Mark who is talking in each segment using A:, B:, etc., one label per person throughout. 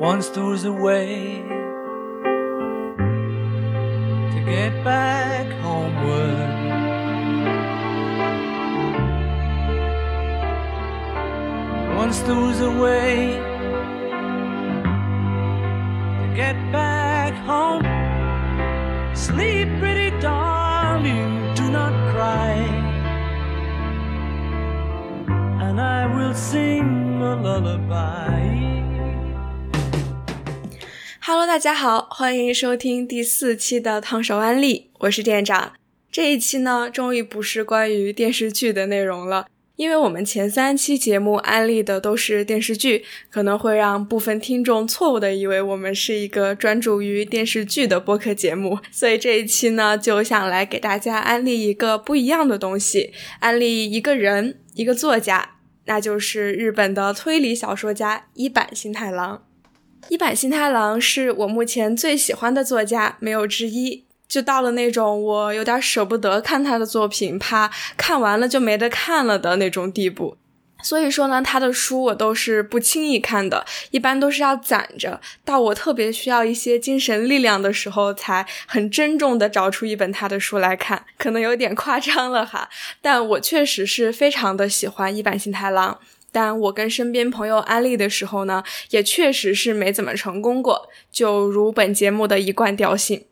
A: Once there was a way to get back homeward. Once there was a way to get back home. Sleep, pretty darling, do not cry. And I will sing a lullaby.
B: Hello，大家好，欢迎收听第四期的烫手安利，我是店长。这一期呢，终于不是关于电视剧的内容了，因为我们前三期节目安利的都是电视剧，可能会让部分听众错误的以为我们是一个专注于电视剧的播客节目，所以这一期呢，就想来给大家安利一个不一样的东西，安利一个人，一个作家，那就是日本的推理小说家一坂新太郎。一坂新太郎是我目前最喜欢的作家，没有之一。就到了那种我有点舍不得看他的作品，怕看完了就没得看了的那种地步。所以说呢，他的书我都是不轻易看的，一般都是要攒着，到我特别需要一些精神力量的时候，才很珍重的找出一本他的书来看。可能有点夸张了哈，但我确实是非常的喜欢一坂新太郎。但我跟身边朋友安利的时候呢，也确实是没怎么成功过，就如本节目的一贯调性。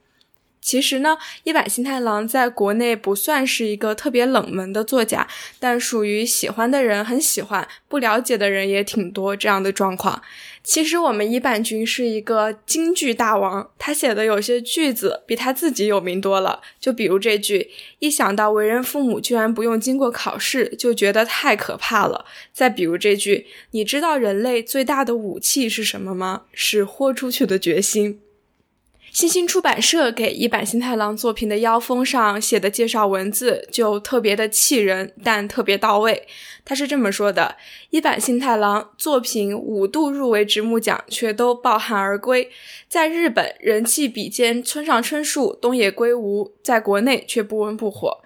B: 其实呢，一坂新太郎在国内不算是一个特别冷门的作家，但属于喜欢的人很喜欢，不了解的人也挺多这样的状况。其实我们一坂君是一个京剧大王，他写的有些句子比他自己有名多了。就比如这句：“一想到为人父母居然不用经过考试，就觉得太可怕了。”再比如这句：“你知道人类最大的武器是什么吗？是豁出去的决心。”新星出版社给一坂新太郎作品的腰封上写的介绍文字就特别的气人，但特别到位。他是这么说的：一坂新太郎作品五度入围直木奖，却都抱憾而归。在日本人气比肩村上春树、东野圭吾，在国内却不温不火。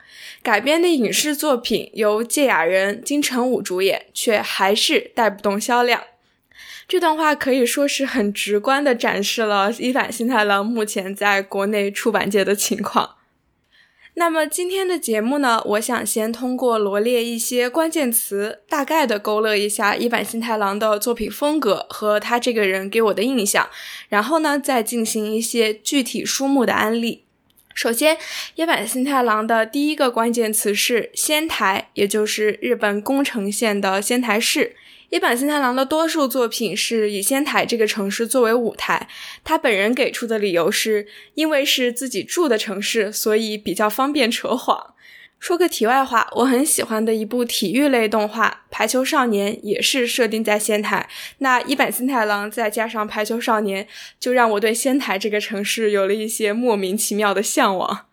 B: 改编的影视作品由芥雅人、金城武主演，却还是带不动销量。这段话可以说是很直观的展示了一坂新太郎目前在国内出版界的情况。那么今天的节目呢，我想先通过罗列一些关键词，大概的勾勒一下一坂新太郎的作品风格和他这个人给我的印象，然后呢，再进行一些具体书目的安利。首先，一坂新太郎的第一个关键词是仙台，也就是日本宫城县的仙台市。一坂新太郎的多数作品是以仙台这个城市作为舞台，他本人给出的理由是因为是自己住的城市，所以比较方便扯谎。说个题外话，我很喜欢的一部体育类动画《排球少年》也是设定在仙台，那一坂新太郎再加上《排球少年》，就让我对仙台这个城市有了一些莫名其妙的向往。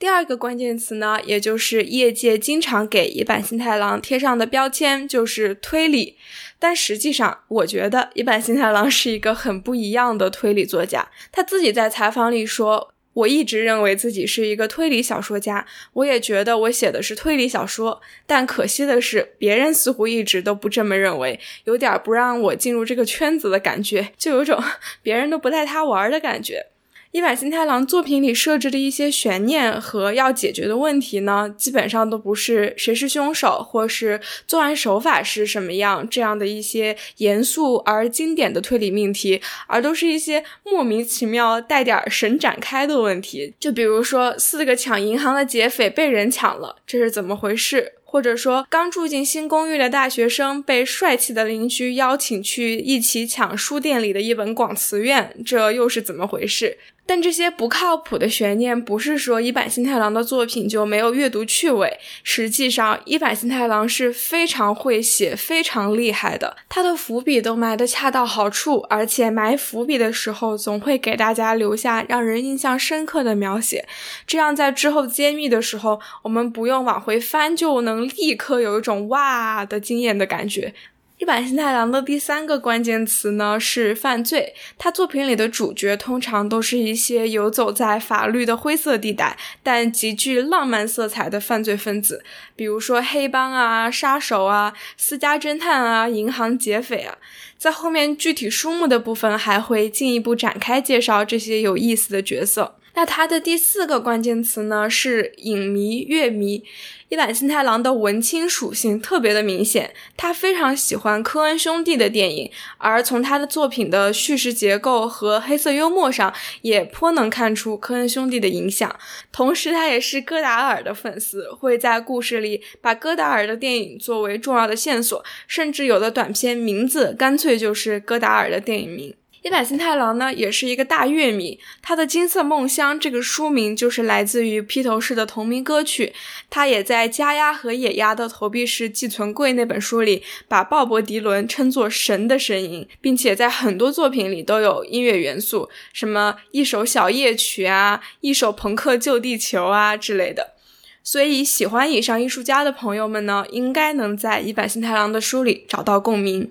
B: 第二个关键词呢，也就是业界经常给一坂新太郎贴上的标签，就是推理。但实际上，我觉得一坂新太郎是一个很不一样的推理作家。他自己在采访里说：“我一直认为自己是一个推理小说家，我也觉得我写的是推理小说。但可惜的是，别人似乎一直都不这么认为，有点不让我进入这个圈子的感觉，就有种 别人都不带他玩的感觉。”一坂新太郎作品里设置的一些悬念和要解决的问题呢，基本上都不是谁是凶手，或是作案手法是什么样这样的一些严肃而经典的推理命题，而都是一些莫名其妙带点神展开的问题。就比如说，四个抢银行的劫匪被人抢了，这是怎么回事？或者说，刚住进新公寓的大学生被帅气的邻居邀请去一起抢书店里的一本广辞苑，这又是怎么回事？但这些不靠谱的悬念，不是说一坂新太郎的作品就没有阅读趣味。实际上，一坂新太郎是非常会写、非常厉害的，他的伏笔都埋得恰到好处，而且埋伏笔的时候总会给大家留下让人印象深刻的描写，这样在之后揭秘的时候，我们不用往回翻就能立刻有一种哇的惊艳的感觉。一坂新太郎的第三个关键词呢是犯罪。他作品里的主角通常都是一些游走在法律的灰色地带，但极具浪漫色彩的犯罪分子，比如说黑帮啊、杀手啊、私家侦探啊、银行劫匪啊。在后面具体书目的部分还会进一步展开介绍这些有意思的角色。那他的第四个关键词呢是影迷、乐迷。一坂新太郎的文青属性特别的明显，他非常喜欢科恩兄弟的电影，而从他的作品的叙事结构和黑色幽默上，也颇能看出科恩兄弟的影响。同时，他也是戈达尔的粉丝，会在故事里把戈达尔的电影作为重要的线索，甚至有的短片名字干脆就是戈达尔的电影名。一坂新太郎呢，也是一个大乐迷。他的《金色梦乡》这个书名就是来自于披头士的同名歌曲。他也在《加鸭和野鸭的投币式寄存柜》那本书里，把鲍勃迪伦称作神的声音，并且在很多作品里都有音乐元素，什么一首小夜曲啊，一首朋克救地球啊之类的。所以，喜欢以上艺术家的朋友们呢，应该能在一坂新太郎的书里找到共鸣。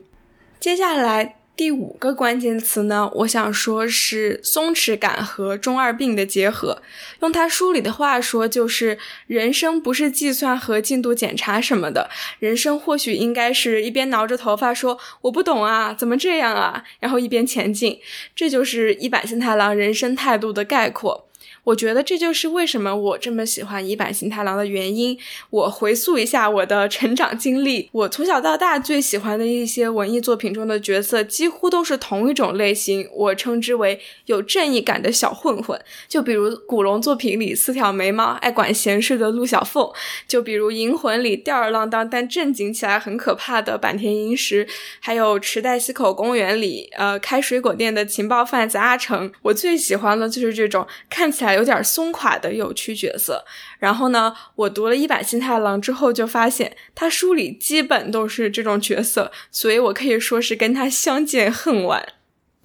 B: 接下来。第五个关键词呢，我想说是松弛感和中二病的结合。用他书里的话说，就是人生不是计算和进度检查什么的，人生或许应该是一边挠着头发说我不懂啊，怎么这样啊，然后一边前进。这就是一坂新太郎人生态度的概括。我觉得这就是为什么我这么喜欢一坂新太郎的原因。我回溯一下我的成长经历，我从小到大最喜欢的一些文艺作品中的角色，几乎都是同一种类型，我称之为有正义感的小混混。就比如古龙作品里四条眉毛、爱管闲事的陆小凤，就比如银魂里吊儿郎当但正经起来很可怕的坂田银时，还有池袋西口公园里呃开水果店的情报贩子阿成。我最喜欢的就是这种看起来。有点松垮的有趣角色，然后呢，我读了一版新太郎之后，就发现他书里基本都是这种角色，所以我可以说是跟他相见恨晚。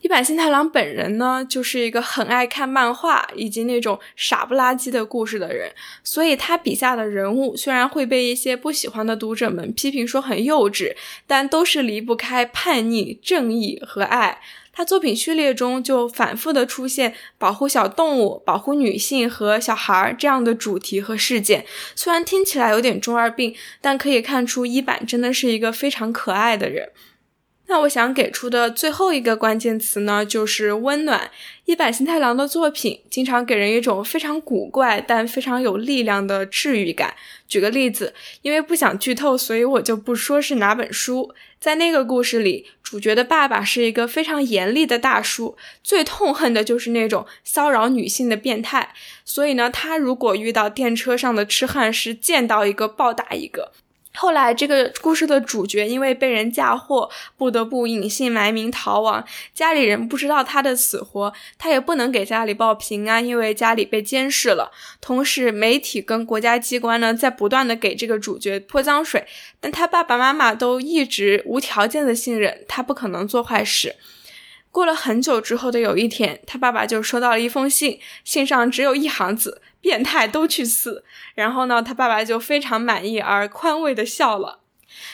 B: 一版新太郎本人呢，就是一个很爱看漫画以及那种傻不拉几的故事的人，所以他笔下的人物虽然会被一些不喜欢的读者们批评说很幼稚，但都是离不开叛逆、正义和爱。他作品序列中就反复的出现保护小动物、保护女性和小孩儿这样的主题和事件。虽然听起来有点中二病，但可以看出一版真的是一个非常可爱的人。那我想给出的最后一个关键词呢，就是温暖。一坂新太郎的作品经常给人一种非常古怪但非常有力量的治愈感。举个例子，因为不想剧透，所以我就不说是哪本书。在那个故事里，主角的爸爸是一个非常严厉的大叔，最痛恨的就是那种骚扰女性的变态。所以呢，他如果遇到电车上的痴汉，是见到一个暴打一个。后来，这个故事的主角因为被人嫁祸，不得不隐姓埋名逃亡。家里人不知道他的死活，他也不能给家里报平安，因为家里被监视了。同时，媒体跟国家机关呢，在不断的给这个主角泼脏水，但他爸爸妈妈都一直无条件的信任他，不可能做坏事。过了很久之后的有一天，他爸爸就收到了一封信，信上只有一行字。变态都去死，然后呢，他爸爸就非常满意而宽慰的笑了。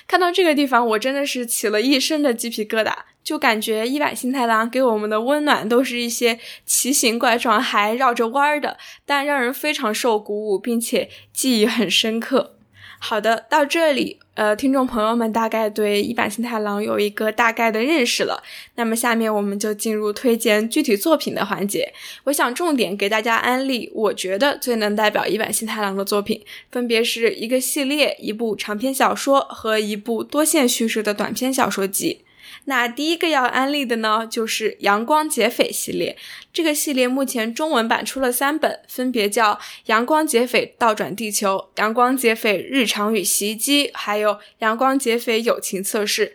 B: 看到这个地方，我真的是起了一身的鸡皮疙瘩，就感觉一百新太郎给我们的温暖都是一些奇形怪状还绕着弯儿的，但让人非常受鼓舞，并且记忆很深刻。好的，到这里，呃，听众朋友们大概对一板新太郎有一个大概的认识了。那么下面我们就进入推荐具体作品的环节。我想重点给大家安利，我觉得最能代表一板新太郎的作品，分别是一个系列、一部长篇小说和一部多线叙事的短篇小说集。那第一个要安利的呢，就是《阳光劫匪》系列。这个系列目前中文版出了三本，分别叫《阳光劫匪倒转地球》、《阳光劫匪日常与袭击》，还有《阳光劫匪友情测试》。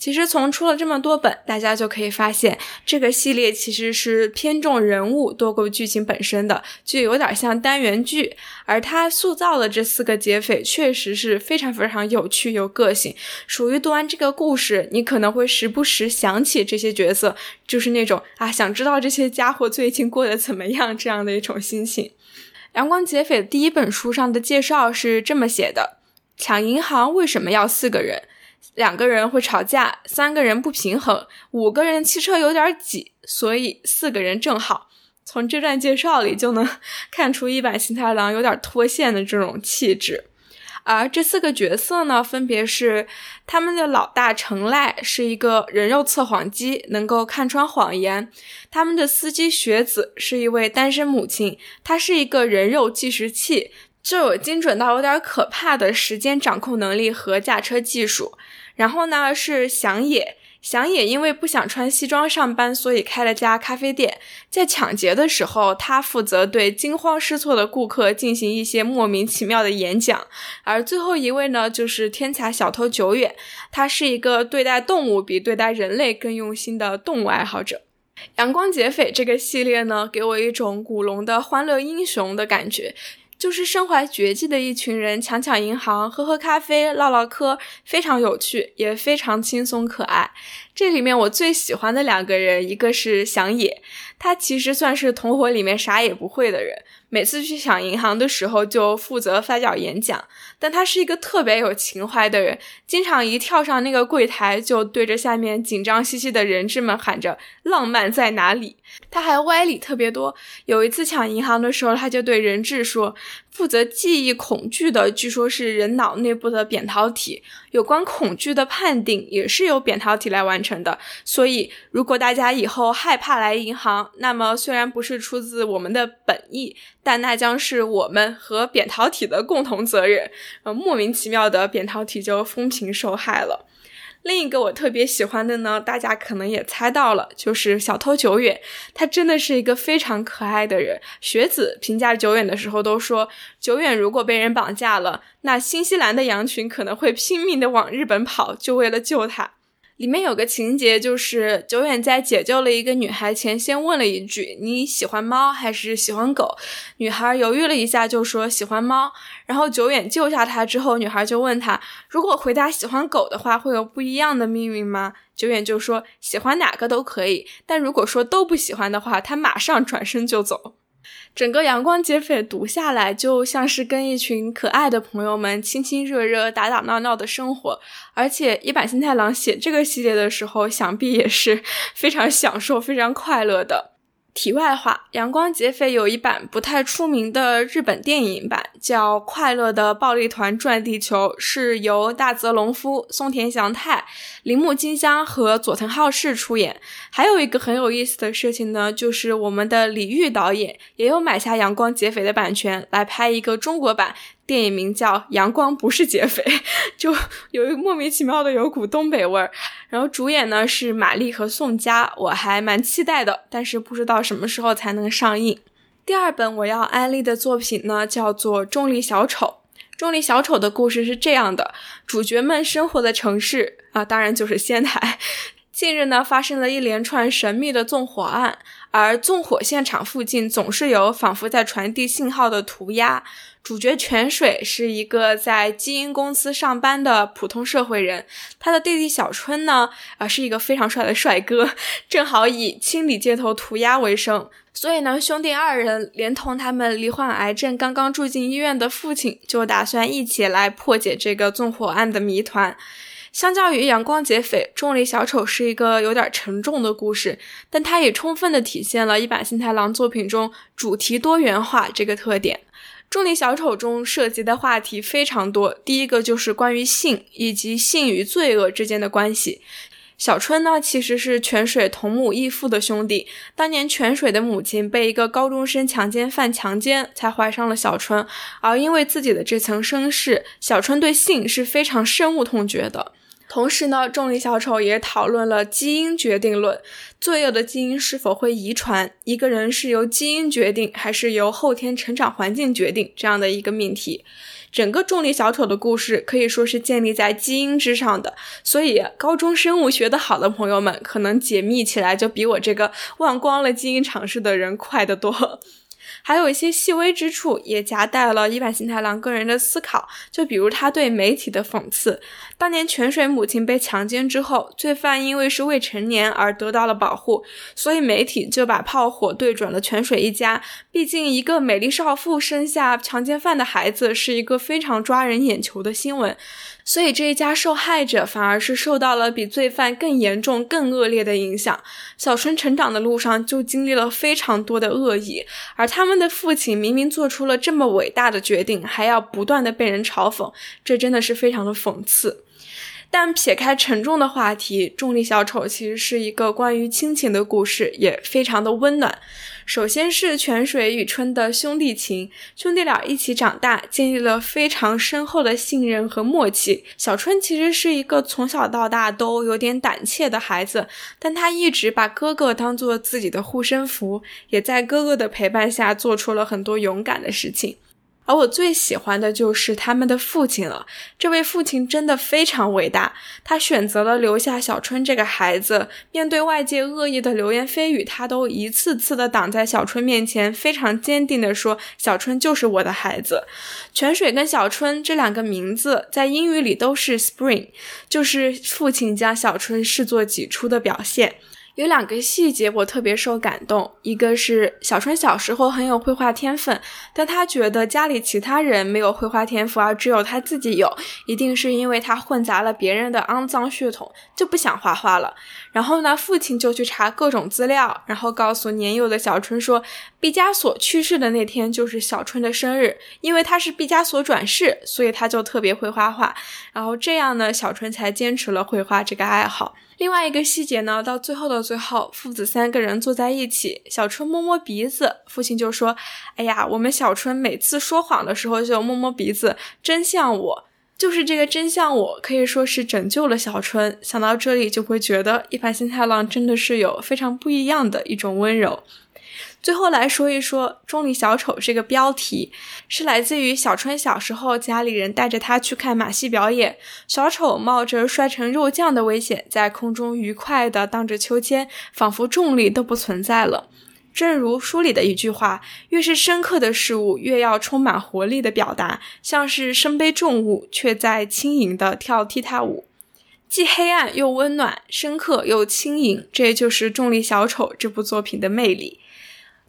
B: 其实从出了这么多本，大家就可以发现，这个系列其实是偏重人物多过剧情本身的，就有点像单元剧。而他塑造的这四个劫匪，确实是非常非常有趣有个性，属于读完这个故事，你可能会时不时想起这些角色，就是那种啊，想知道这些家伙最近过得怎么样这样的一种心情。阳光劫匪第一本书上的介绍是这么写的：抢银行为什么要四个人？两个人会吵架，三个人不平衡，五个人汽车有点挤，所以四个人正好。从这段介绍里就能 看出一版新太郎有点脱线的这种气质。而这四个角色呢，分别是他们的老大成赖是一个人肉测谎机，能够看穿谎言；他们的司机学子是一位单身母亲，她是一个人肉计时器，就有精准到有点可怕的时间掌控能力和驾车技术。然后呢，是祥野。祥野因为不想穿西装上班，所以开了家咖啡店。在抢劫的时候，他负责对惊慌失措的顾客进行一些莫名其妙的演讲。而最后一位呢，就是天才小偷久远，他是一个对待动物比对待人类更用心的动物爱好者。阳光劫匪这个系列呢，给我一种古龙的欢乐英雄的感觉。就是身怀绝技的一群人抢抢银行、喝喝咖啡、唠唠嗑，非常有趣，也非常轻松可爱。这里面我最喜欢的两个人，一个是祥野，他其实算是同伙里面啥也不会的人。每次去抢银行的时候，就负责发表演讲。但他是一个特别有情怀的人，经常一跳上那个柜台，就对着下面紧张兮兮的人质们喊着“浪漫在哪里”。他还歪理特别多。有一次抢银行的时候，他就对人质说：“负责记忆恐惧的，据说是人脑内部的扁桃体。有关恐惧的判定，也是由扁桃体来完成的。所以，如果大家以后害怕来银行，那么虽然不是出自我们的本意。”但那将是我们和扁桃体的共同责任。呃，莫名其妙的扁桃体就风评受害了。另一个我特别喜欢的呢，大家可能也猜到了，就是小偷久远。他真的是一个非常可爱的人。学子评价久远的时候都说，久远如果被人绑架了，那新西兰的羊群可能会拼命的往日本跑，就为了救他。里面有个情节，就是久远在解救了一个女孩前，先问了一句：“你喜欢猫还是喜欢狗？”女孩犹豫了一下，就说喜欢猫。然后久远救下她之后，女孩就问他：“如果回答喜欢狗的话，会有不一样的命运吗？”久远就说：“喜欢哪个都可以，但如果说都不喜欢的话，他马上转身就走。”整个阳光劫匪读下来，就像是跟一群可爱的朋友们亲亲热热、打打闹闹的生活。而且一坂新太郎写这个系列的时候，想必也是 非常享受、非常快乐的。题外话，《阳光劫匪》有一版不太出名的日本电影版，叫《快乐的暴力团转地球》，是由大泽隆夫、松田翔太、铃木金香和佐藤浩市出演。还有一个很有意思的事情呢，就是我们的李玉导演也有买下《阳光劫匪》的版权，来拍一个中国版。电影名叫《阳光不是劫匪》，就有一个莫名其妙的有股东北味儿。然后主演呢是马丽和宋佳，我还蛮期待的，但是不知道什么时候才能上映。第二本我要安利的作品呢叫做《重力小丑》。重力小丑的故事是这样的：主角们生活的城市啊，当然就是仙台。近日呢，发生了一连串神秘的纵火案，而纵火现场附近总是有仿佛在传递信号的涂鸦。主角泉水是一个在基因公司上班的普通社会人，他的弟弟小春呢，啊，是一个非常帅的帅哥，正好以清理街头涂鸦为生，所以呢，兄弟二人连同他们罹患癌症、刚刚住进医院的父亲，就打算一起来破解这个纵火案的谜团。相较于《阳光劫匪》，《重力小丑》是一个有点沉重的故事，但它也充分的体现了一把新太郎作品中主题多元化这个特点。重力小丑中涉及的话题非常多，第一个就是关于性以及性与罪恶之间的关系。小春呢，其实是泉水同母异父的兄弟。当年泉水的母亲被一个高中生强奸犯强奸，才怀上了小春。而因为自己的这层身世，小春对性是非常深恶痛绝的。同时呢，重力小丑也讨论了基因决定论，罪恶的基因是否会遗传？一个人是由基因决定，还是由后天成长环境决定？这样的一个命题。整个重力小丑的故事可以说是建立在基因之上的，所以高中生物学的好的朋友们，可能解密起来就比我这个忘光了基因常识的人快得多。还有一些细微之处，也夹带了伊坂幸太郎个人的思考。就比如他对媒体的讽刺：当年泉水母亲被强奸之后，罪犯因为是未成年而得到了保护，所以媒体就把炮火对准了泉水一家。毕竟，一个美丽少妇生下强奸犯的孩子是一个非常抓人眼球的新闻。所以这一家受害者反而是受到了比罪犯更严重、更恶劣的影响。小春成长的路上就经历了非常多的恶意，而他们的父亲明明做出了这么伟大的决定，还要不断的被人嘲讽，这真的是非常的讽刺。但撇开沉重的话题，《重力小丑》其实是一个关于亲情的故事，也非常的温暖。首先是泉水与春的兄弟情，兄弟俩一起长大，建立了非常深厚的信任和默契。小春其实是一个从小到大都有点胆怯的孩子，但他一直把哥哥当做自己的护身符，也在哥哥的陪伴下做出了很多勇敢的事情。而我最喜欢的就是他们的父亲了。这位父亲真的非常伟大，他选择了留下小春这个孩子。面对外界恶意的流言蜚语，他都一次次的挡在小春面前，非常坚定的说：“小春就是我的孩子。”泉水跟小春这两个名字在英语里都是 Spring，就是父亲将小春视作己出的表现。有两个细节我特别受感动，一个是小春小时候很有绘画天分，但他觉得家里其他人没有绘画天赋，而只有他自己有，一定是因为他混杂了别人的肮脏血统，就不想画画了。然后呢，父亲就去查各种资料，然后告诉年幼的小春说，毕加索去世的那天就是小春的生日，因为他是毕加索转世，所以他就特别会画画。然后这样呢，小春才坚持了绘画这个爱好。另外一个细节呢，到最后的最后，父子三个人坐在一起，小春摸摸鼻子，父亲就说：“哎呀，我们小春每次说谎的时候就摸摸鼻子，真像我。就是这个真像我，可以说是拯救了小春。”想到这里，就会觉得一盘新太郎真的是有非常不一样的一种温柔。最后来说一说“中里小丑”这个标题，是来自于小春小时候家里人带着他去看马戏表演，小丑冒着摔成肉酱的危险，在空中愉快地荡着秋千，仿佛重力都不存在了。正如书里的一句话：“越是深刻的事物，越要充满活力的表达，像是身背重物却在轻盈地跳踢踏舞，既黑暗又温暖，深刻又轻盈。”这就是《重力小丑》这部作品的魅力。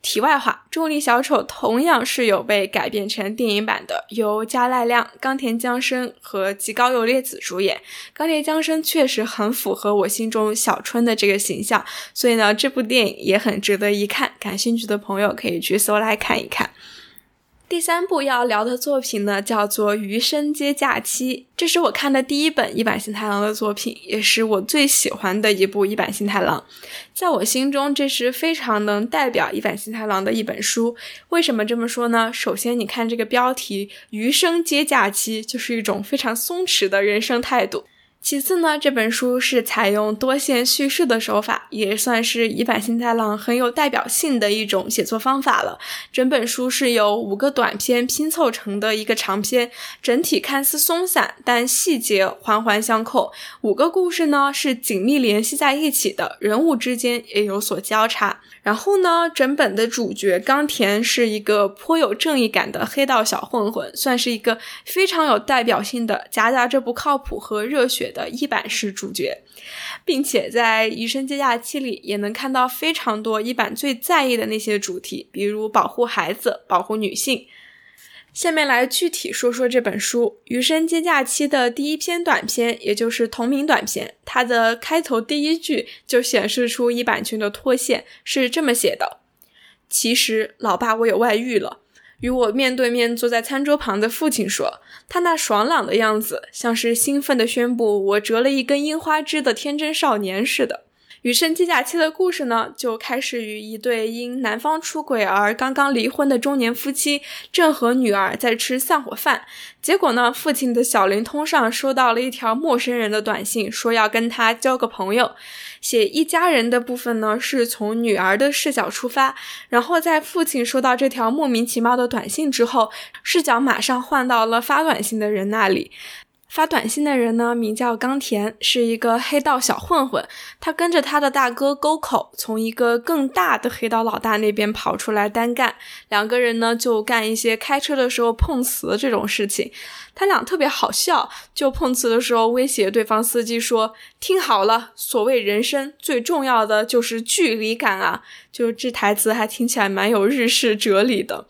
B: 题外话，《重力小丑》同样是有被改编成电影版的，由加濑亮、冈田将生和吉高由烈子主演。冈田将生确实很符合我心中小春的这个形象，所以呢，这部电影也很值得一看。感兴趣的朋友可以去搜来看一看。第三部要聊的作品呢，叫做《余生皆假期》，这是我看的第一本一版新太郎的作品，也是我最喜欢的一部一版新太郎。在我心中，这是非常能代表一版新太郎的一本书。为什么这么说呢？首先，你看这个标题“余生皆假期”，就是一种非常松弛的人生态度。其次呢，这本书是采用多线叙事的手法，也算是一版新太郎很有代表性的一种写作方法了。整本书是由五个短篇拼凑成的一个长篇，整体看似松散，但细节环环相扣。五个故事呢是紧密联系在一起的，人物之间也有所交叉。然后呢，整本的主角冈田是一个颇有正义感的黑道小混混，算是一个非常有代表性的夹杂着不靠谱和热血的一版式主角，并且在《余生皆假期》里也能看到非常多一版最在意的那些主题，比如保护孩子、保护女性。下面来具体说说这本书《余生皆假期》的第一篇短篇，也就是同名短篇。它的开头第一句就显示出一版群的脱线，是这么写的：“其实，老爸，我有外遇了。”与我面对面坐在餐桌旁的父亲说，他那爽朗的样子，像是兴奋地宣布我折了一根樱花枝的天真少年似的。余生机假期的故事呢，就开始于一对因男方出轨而刚刚离婚的中年夫妻，正和女儿在吃散伙饭。结果呢，父亲的小灵通上收到了一条陌生人的短信，说要跟他交个朋友。写一家人的部分呢，是从女儿的视角出发，然后在父亲收到这条莫名其妙的短信之后，视角马上换到了发短信的人那里。发短信的人呢，名叫冈田，是一个黑道小混混。他跟着他的大哥沟口，从一个更大的黑道老大那边跑出来单干。两个人呢，就干一些开车的时候碰瓷这种事情。他俩特别好笑，就碰瓷的时候威胁对方司机说：“听好了，所谓人生最重要的就是距离感啊！”就这台词还听起来蛮有日式哲理的。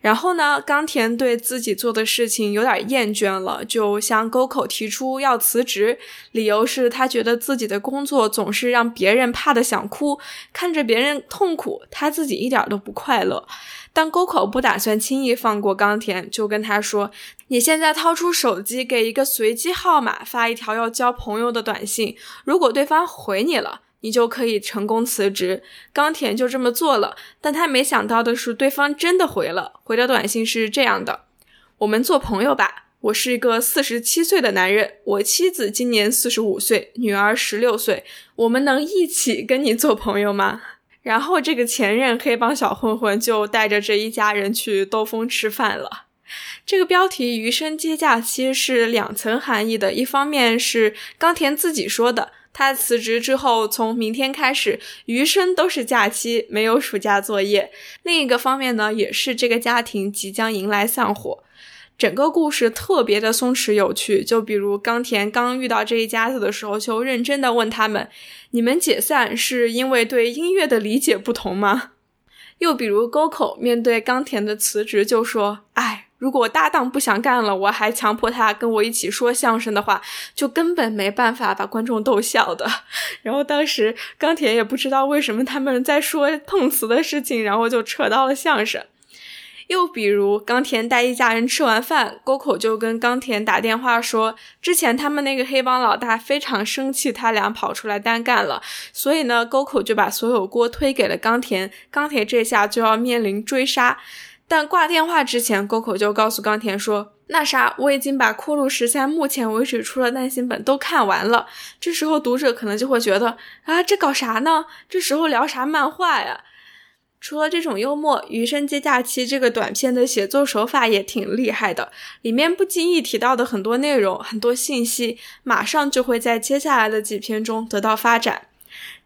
B: 然后呢，冈田对自己做的事情有点厌倦了，就向沟口提出要辞职，理由是他觉得自己的工作总是让别人怕的想哭，看着别人痛苦，他自己一点都不快乐。但沟口不打算轻易放过冈田，就跟他说：“你现在掏出手机，给一个随机号码发一条要交朋友的短信，如果对方回你了。”你就可以成功辞职。冈田就这么做了，但他没想到的是，对方真的回了。回的短信是这样的：“我们做朋友吧。我是一个四十七岁的男人，我妻子今年四十五岁，女儿十六岁。我们能一起跟你做朋友吗？”然后这个前任黑帮小混混就带着这一家人去兜风吃饭了。这个标题“余生皆假期”是两层含义的，一方面是冈田自己说的。他辞职之后，从明天开始，余生都是假期，没有暑假作业。另一个方面呢，也是这个家庭即将迎来散伙。整个故事特别的松弛有趣。就比如冈田刚遇到这一家子的时候，就认真的问他们：“你们解散是因为对音乐的理解不同吗？”又比如沟口面对冈田的辞职，就说：“哎。”如果搭档不想干了，我还强迫他跟我一起说相声的话，就根本没办法把观众逗笑的。然后当时冈田也不知道为什么他们在说碰瓷的事情，然后就扯到了相声。又比如，冈田带一家人吃完饭，沟口就跟冈田打电话说，之前他们那个黑帮老大非常生气，他俩跑出来单干了，所以呢，沟口就把所有锅推给了冈田，冈田这下就要面临追杀。但挂电话之前，沟口就告诉冈田说：“那啥，我已经把《骷髅十三》目前为止出的单行本都看完了。”这时候读者可能就会觉得：“啊，这搞啥呢？这时候聊啥漫画呀？”除了这种幽默，《余生皆假期》这个短片的写作手法也挺厉害的，里面不经意提到的很多内容、很多信息，马上就会在接下来的几篇中得到发展。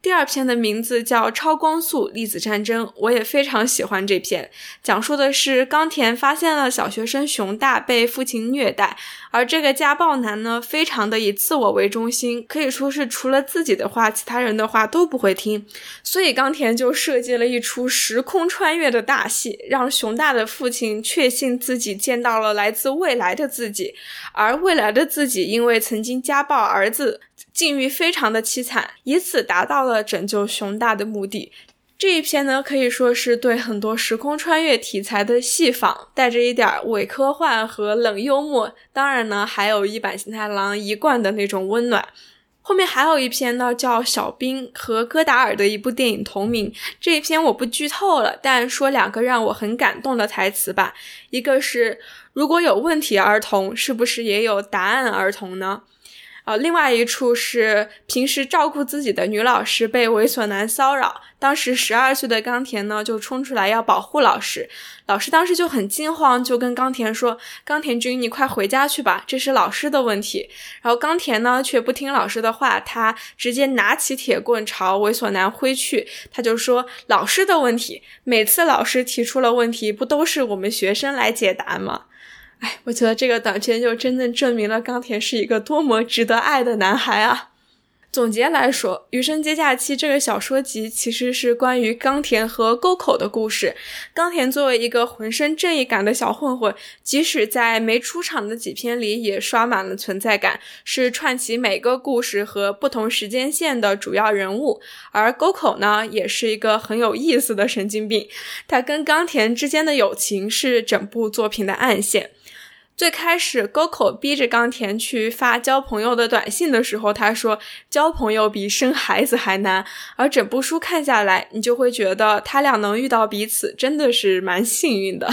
B: 第二篇的名字叫《超光速粒子战争》，我也非常喜欢这篇。讲述的是冈田发现了小学生熊大被父亲虐待，而这个家暴男呢，非常的以自我为中心，可以说是除了自己的话，其他人的话都不会听。所以冈田就设计了一出时空穿越的大戏，让熊大的父亲确信自己见到了来自未来的自己，而未来的自己因为曾经家暴儿子。境遇非常的凄惨，以此达到了拯救熊大的目的。这一篇呢，可以说是对很多时空穿越题材的细仿，带着一点伪科幻和冷幽默。当然呢，还有一版新太郎一贯的那种温暖。后面还有一篇呢，叫《小兵》和戈达尔的一部电影同名。这一篇我不剧透了，但说两个让我很感动的台词吧。一个是：如果有问题儿童，是不是也有答案儿童呢？呃，另外一处是平时照顾自己的女老师被猥琐男骚扰，当时十二岁的冈田呢就冲出来要保护老师，老师当时就很惊慌，就跟冈田说：“冈田君，你快回家去吧，这是老师的问题。”然后冈田呢却不听老师的话，他直接拿起铁棍朝猥琐男挥去，他就说：“老师的问题，每次老师提出了问题，不都是我们学生来解答吗？”哎，我觉得这个短片就真正证明了冈田是一个多么值得爱的男孩啊！总结来说，《余生皆假期》这个小说集其实是关于冈田和沟口的故事。冈田作为一个浑身正义感的小混混，即使在没出场的几篇里也刷满了存在感，是串起每个故事和不同时间线的主要人物。而沟口呢，也是一个很有意思的神经病，他跟冈田之间的友情是整部作品的暗线。最开始，沟口逼着冈田去发交朋友的短信的时候，他说交朋友比生孩子还难。而整部书看下来，你就会觉得他俩能遇到彼此，真的是蛮幸运的。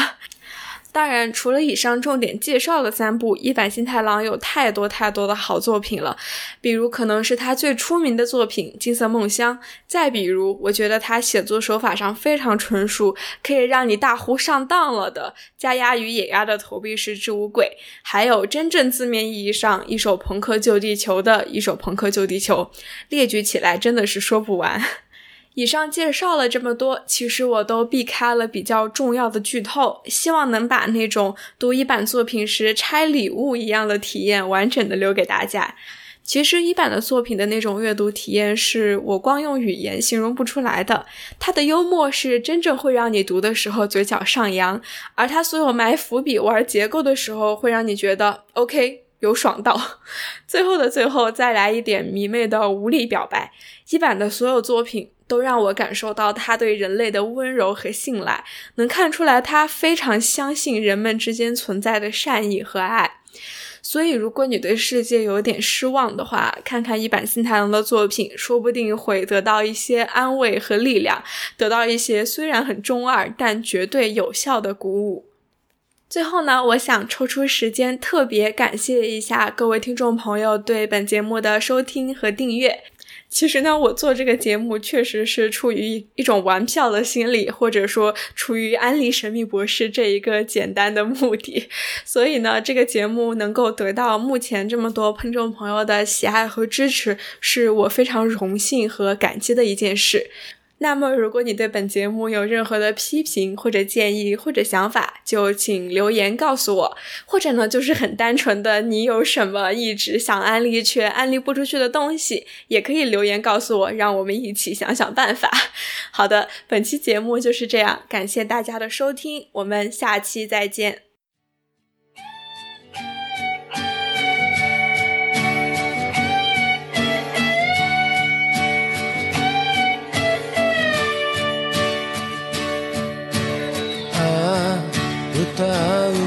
B: 当然，除了以上重点介绍的三部，一版新太郎有太多太多的好作品了。比如，可能是他最出名的作品《金色梦乡》；再比如，我觉得他写作手法上非常纯熟，可以让你大呼上当了的《加鸭与野鸭的投币式置物柜》；还有真正字面意义上一首朋克救地球的一首朋克救地球，列举起来真的是说不完。以上介绍了这么多，其实我都避开了比较重要的剧透，希望能把那种读一版作品时拆礼物一样的体验完整的留给大家。其实一版的作品的那种阅读体验是我光用语言形容不出来的。它的幽默是真正会让你读的时候嘴角上扬，而它所有埋伏笔、玩结构的时候，会让你觉得 OK 有爽到。最后的最后，再来一点迷妹的无力表白。一版的所有作品都让我感受到他对人类的温柔和信赖，能看出来他非常相信人们之间存在的善意和爱。所以，如果你对世界有点失望的话，看看一版新太郎的作品，说不定会得到一些安慰和力量，得到一些虽然很中二但绝对有效的鼓舞。最后呢，我想抽出时间特别感谢一下各位听众朋友对本节目的收听和订阅。其实呢，我做这个节目确实是出于一种玩票的心理，或者说出于安利《神秘博士》这一个简单的目的。所以呢，这个节目能够得到目前这么多听众朋友的喜爱和支持，是我非常荣幸和感激的一件事。那么，如果你对本节目有任何的批评或者建议或者想法，就请留言告诉我。或者呢，就是很单纯的，你有什么一直想安利却安利不出去的东西，也可以留言告诉我，让我们一起想想办法。好的，本期节目就是这样，感谢大家的收听，我们下期再见。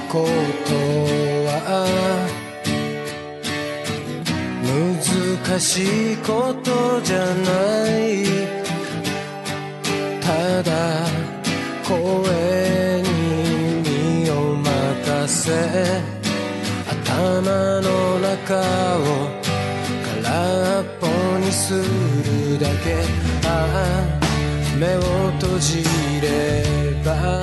C: ことは難しいことじゃない。ただ声に身を任せ頭の中を空っぽにするだけ。ああ目を閉じれば。